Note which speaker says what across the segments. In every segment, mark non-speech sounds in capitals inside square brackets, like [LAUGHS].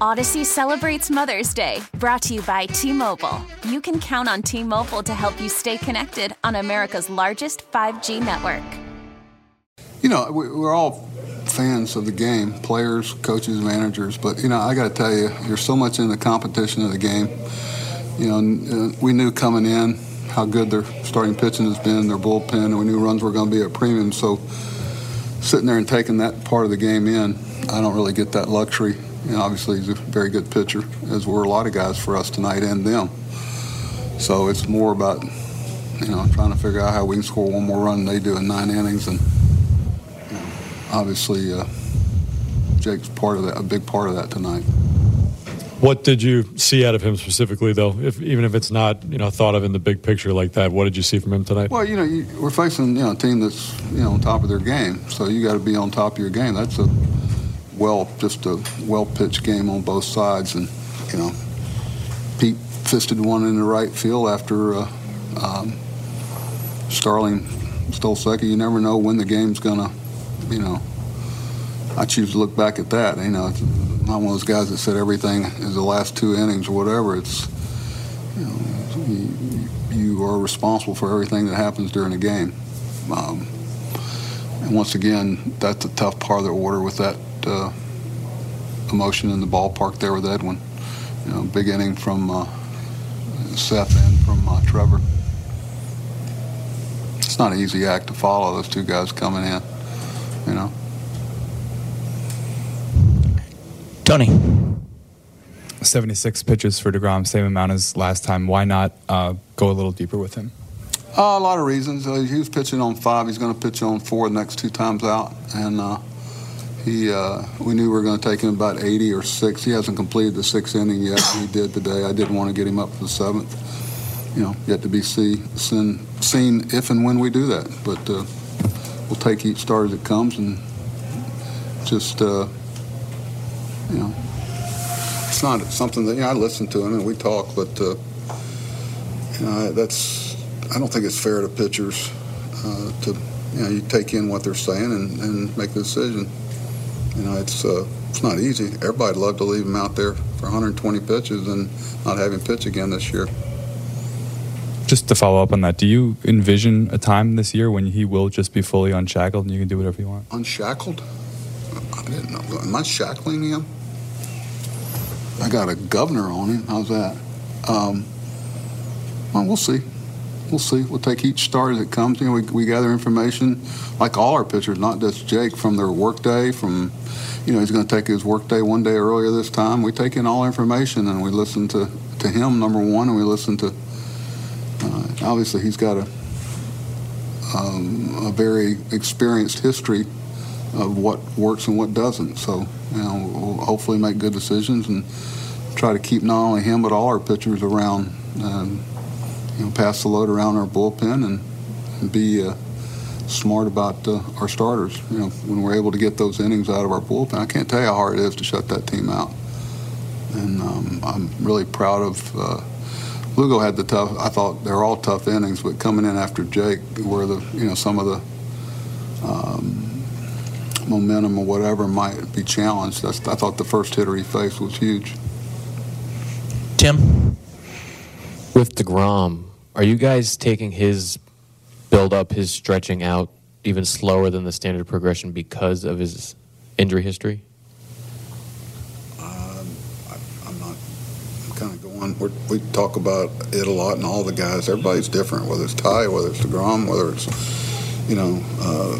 Speaker 1: Odyssey celebrates Mother's Day, brought to you by T Mobile. You can count on T Mobile to help you stay connected on America's largest 5G network.
Speaker 2: You know, we're all fans of the game players, coaches, managers but, you know, I got to tell you, you're so much in the competition of the game. You know, uh, we knew coming in how good their starting pitching has been, their bullpen, and we knew runs were going to be at premium. So sitting there and taking that part of the game in, I don't really get that luxury you know, obviously, he's a very good pitcher, as were a lot of guys for us tonight and them. So it's more about, you know, trying to figure out how we can score one more run than they do in nine innings. And you know, obviously, uh, Jake's part of that, a big part of that tonight.
Speaker 3: What did you see out of him specifically, though? If even if it's not you know thought of in the big picture like that, what did you see from him tonight?
Speaker 2: Well, you know, you, we're facing you know a team that's you know on top of their game, so you got to be on top of your game. That's a well, just a well pitched game on both sides. And, you know, Pete fisted one in the right field after uh, um, Starling stole second. You never know when the game's to, you know, I choose to look back at that. You know, I'm one of those guys that said everything is the last two innings or whatever. It's, you know, you, you are responsible for everything that happens during a game. Um, and once again, that's a tough part of the order with that uh, emotion in the ballpark there with Edwin. You know, big inning from uh, Seth and from uh, Trevor. It's not an easy act to follow those two guys coming in. You know.
Speaker 4: Tony.
Speaker 5: 76 pitches for DeGrom, same amount as last time. Why not uh, go a little deeper with him?
Speaker 2: Uh, a lot of reasons. Uh, he was pitching on five. He's going to pitch on four the next two times out, and uh, he, uh, we knew we were going to take him about 80 or six. He hasn't completed the sixth inning yet. He did today. I didn't want to get him up for the seventh. You know, yet to be see, seen, seen if and when we do that. But uh, we'll take each start as it comes and just, uh, you know, it's not something that you know. I listen to him and we talk, but uh, you know, that's I don't think it's fair to pitchers uh, to you know you take in what they're saying and, and make the decision. You know, it's uh, it's not easy. Everybody'd love to leave him out there for 120 pitches and not have him pitch again this year.
Speaker 5: Just to follow up on that, do you envision a time this year when he will just be fully unshackled and you can do whatever you want?
Speaker 2: Unshackled? I didn't know. Am I shackling him? I got a governor on him. How's that? Um, well, we'll see we'll see. We'll take each starter that comes. You know, we, we gather information, like all our pitchers, not just Jake, from their workday. From, you know, he's going to take his workday one day earlier this time. We take in all information and we listen to to him number one, and we listen to. Uh, obviously, he's got a um, a very experienced history of what works and what doesn't. So, you know, we'll hopefully make good decisions and try to keep not only him but all our pitchers around. Um, you know, pass the load around our bullpen and, and be uh, smart about uh, our starters. You know, when we're able to get those innings out of our bullpen, I can't tell you how hard it is to shut that team out. And um, I'm really proud of. Uh, Lugo had the tough. I thought they were all tough innings, but coming in after Jake, where the you know some of the um, momentum or whatever might be challenged. That's, I thought the first hitter he faced was huge.
Speaker 4: Tim
Speaker 6: with Degrom, are you guys taking his build up, his stretching out even slower than the standard progression because of his injury history?
Speaker 2: Um, I, am not. I'm kind of going. We're, we talk about it a lot, and all the guys. Everybody's different. Whether it's Ty, whether it's Degrom, whether it's you know. Uh,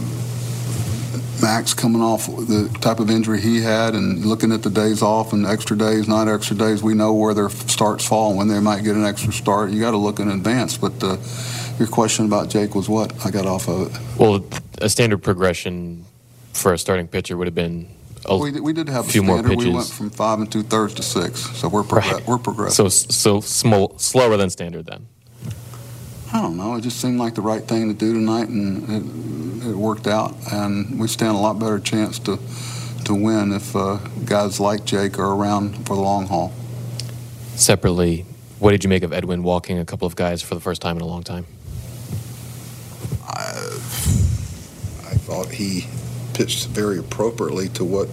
Speaker 2: Max coming off the type of injury he had and looking at the days off and extra days, not extra days, we know where their starts fall and when they might get an extra start. You got to look in advance. But uh, your question about Jake was what? I got off of it.
Speaker 6: Well, a standard progression for a starting pitcher would have been a
Speaker 2: We, did- we did have a
Speaker 6: few more
Speaker 2: standard.
Speaker 6: pitches.
Speaker 2: We went from five and two thirds to six, so we're progress-
Speaker 6: Right.
Speaker 2: we're progressing.
Speaker 6: so so small, slower than standard then.
Speaker 2: I don't know. It just seemed like the right thing to do tonight, and it, it worked out. And we stand a lot better chance to to win if uh, guys like Jake are around for the long haul.
Speaker 6: Separately, what did you make of Edwin walking a couple of guys for the first time in a long time?
Speaker 2: I I thought he pitched very appropriately to what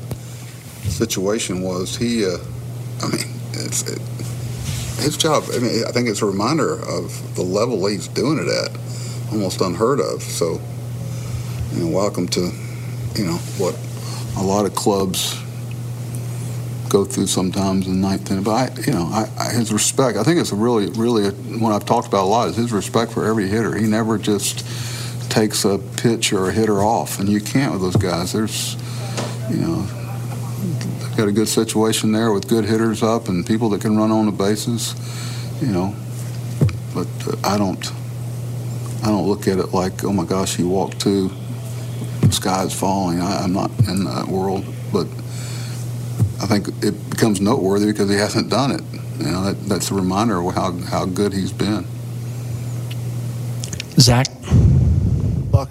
Speaker 2: the situation was. He, uh, I mean, it's, it, his job. I mean, I think it's a reminder of the level he's doing it at, almost unheard of. So, you know, welcome to, you know, what a lot of clubs go through sometimes in ninth inning. But I, you know, I, I, his respect. I think it's a really, really a, I've talked about a lot is his respect for every hitter. He never just takes a pitch or a hitter off, and you can't with those guys. There's, you know, got a good situation there with good hitters up and people that can run on the bases, you know. But uh, I don't, I don't look at it like, oh my gosh, he walked two, the sky's falling. I, I'm not in that world, but I think it becomes noteworthy because he hasn't done it. You know, that, that's a reminder of how, how good he's been.
Speaker 4: Zach,
Speaker 7: Buck,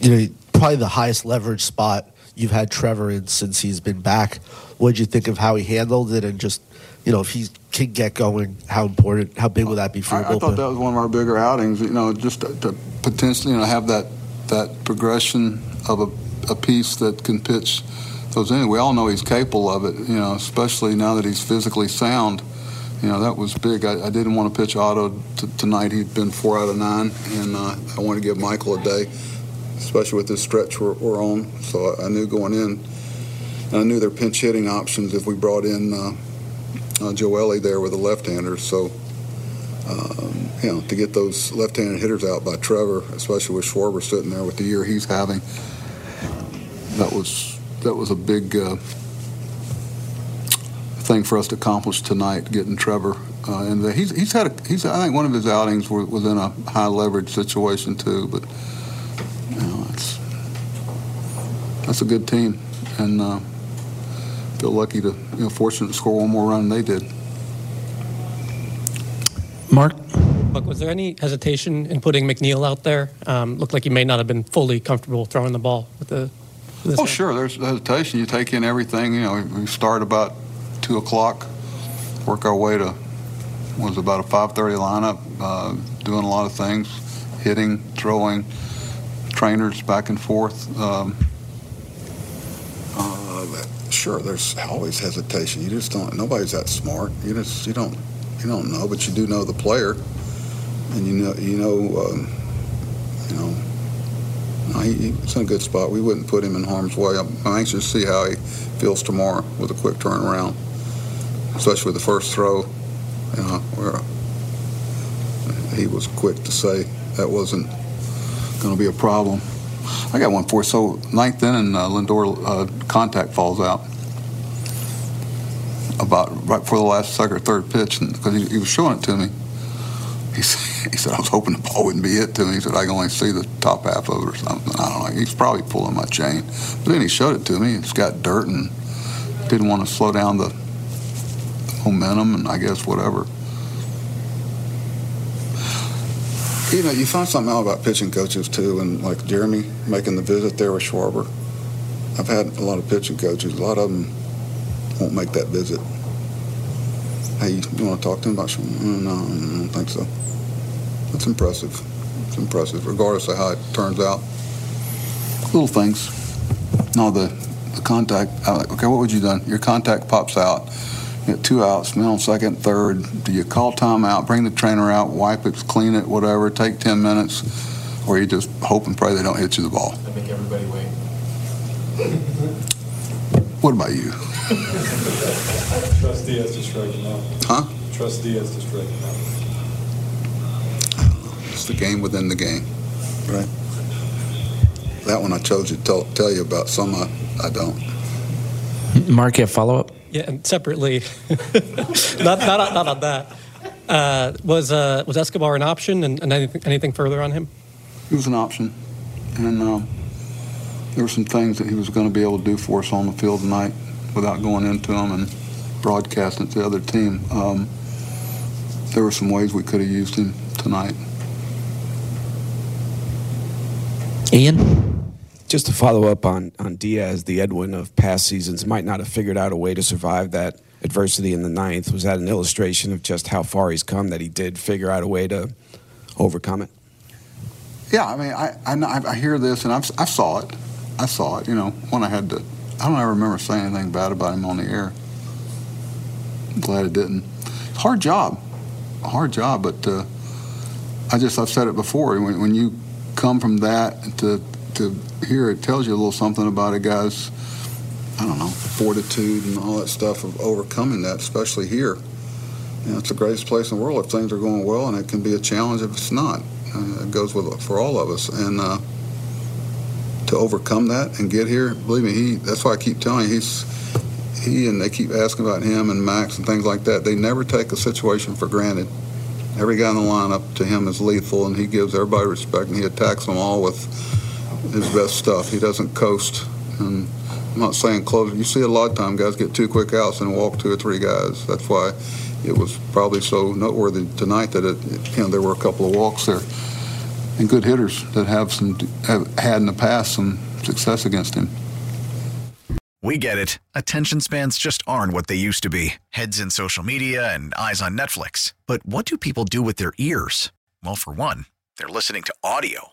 Speaker 7: you know, probably the highest leverage spot you've had Trevor in since he's been back. What did you think of how he handled it, and just you know, if he can get going, how important, how big will that be for
Speaker 2: I, I thought that was one of our bigger outings. You know, just to, to potentially, you know, have that that progression of a, a piece that can pitch those innings. We all know he's capable of it. You know, especially now that he's physically sound. You know, that was big. I, I didn't want to pitch Otto t- tonight. He'd been four out of nine, and uh, I wanted to give Michael a day, especially with this stretch we're, we're on. So I, I knew going in, and I knew their pinch hitting options if we brought in uh, uh, Joe there with a left-hander. So um, you know, to get those left-handed hitters out by Trevor, especially with Schwarber sitting there with the year he's having, that was that was a big uh, thing for us to accomplish tonight, getting Trevor. Uh, and he's he's had a, he's I think one of his outings was in a high leverage situation too, but you know, it's that's a good team, and uh, feel lucky to you know fortunate to score one more run than they did.
Speaker 4: Mark.
Speaker 8: Look, was there any hesitation in putting McNeil out there? Um, looked like he may not have been fully comfortable throwing the ball with the. with his
Speaker 2: Oh,
Speaker 8: hand.
Speaker 2: sure. There's hesitation. You take in everything. You know, we start about two o'clock, work our way to was about a five thirty lineup, uh, doing a lot of things, hitting, throwing, trainers back and forth. Um, sure, there's always hesitation. You just don't. Nobody's that smart. You just you don't you don't know, but you do know the player, and you know you know um, you know no, he, he's in a good spot. We wouldn't put him in harm's way. I'm, I'm anxious to see how he feels tomorrow with a quick turnaround, especially with the first throw. You know, where he was quick to say that wasn't going to be a problem. I got one for. So ninth inning, uh, Lindor uh, contact falls out about right before the last second or third pitch, because he, he was showing it to me. He [LAUGHS] said, he said, I was hoping the ball wouldn't be hit to me. He said, I can only see the top half of it or something. I don't know. He's probably pulling my chain. But then he showed it to me. It's got dirt and didn't want to slow down the momentum and I guess whatever. You know, you find something out about pitching coaches too, and like Jeremy making the visit there with Schwarber. I've had a lot of pitching coaches. A lot of them won't make that visit. Hey, you want to talk to him about something? "Mm, No, I don't think so. That's impressive. It's impressive, regardless of how it turns out. Little things. No, the, the contact. Like, okay, what would you done? Your contact pops out. You got two outs, man on second, third. Do you call timeout, bring the trainer out, wipe it, clean it, whatever, take 10 minutes, or you just hope and pray they don't hit you the ball?
Speaker 6: I make everybody wait.
Speaker 2: What about you?
Speaker 3: Trust Diaz to strike him out.
Speaker 2: Huh?
Speaker 3: Trust Diaz to strike him out.
Speaker 2: It's the game within the game, right? That one I chose to tell, tell you about. Some I, I don't.
Speaker 4: Mark, you have follow up?
Speaker 8: Yeah, and separately, [LAUGHS] not, not, on- not on that. Uh, was uh, was Escobar an option, and, and anything, anything further on him?
Speaker 2: He was an option, and um, there were some things that he was going to be able to do for us on the field tonight without going into them and broadcasting to the other team. Um, there were some ways we could have used him tonight.
Speaker 4: Ian?
Speaker 9: Just to follow up on, on Diaz, the Edwin of past seasons might not have figured out a way to survive that adversity in the ninth. Was that an illustration of just how far he's come that he did figure out a way to overcome it?
Speaker 2: Yeah, I mean, I, I, I hear this and I've, I saw it. I saw it, you know, when I had to. I don't ever remember saying anything bad about him on the air. I'm glad it didn't. Hard job, hard job, but uh, I just I've said it before. When, when you come from that to to here, it tells you a little something about a guy's I don't know fortitude and all that stuff of overcoming that, especially here. You know, it's the greatest place in the world if things are going well, and it can be a challenge if it's not. Uh, it goes with for all of us, and uh, to overcome that and get here, believe me, he. That's why I keep telling you, he's he and they keep asking about him and Max and things like that. They never take a situation for granted. Every guy in the lineup to him is lethal, and he gives everybody respect, and he attacks them all with his best stuff. He doesn't coast. And I'm not saying close. You see a lot of time guys get two quick outs and walk two or three guys. That's why it was probably so noteworthy tonight that it, you know there were a couple of walks there and good hitters that have some have had in the past some success against him.
Speaker 10: We get it. Attention spans just aren't what they used to be heads in social media and eyes on Netflix. But what do people do with their ears? Well, for one, they're listening to audio.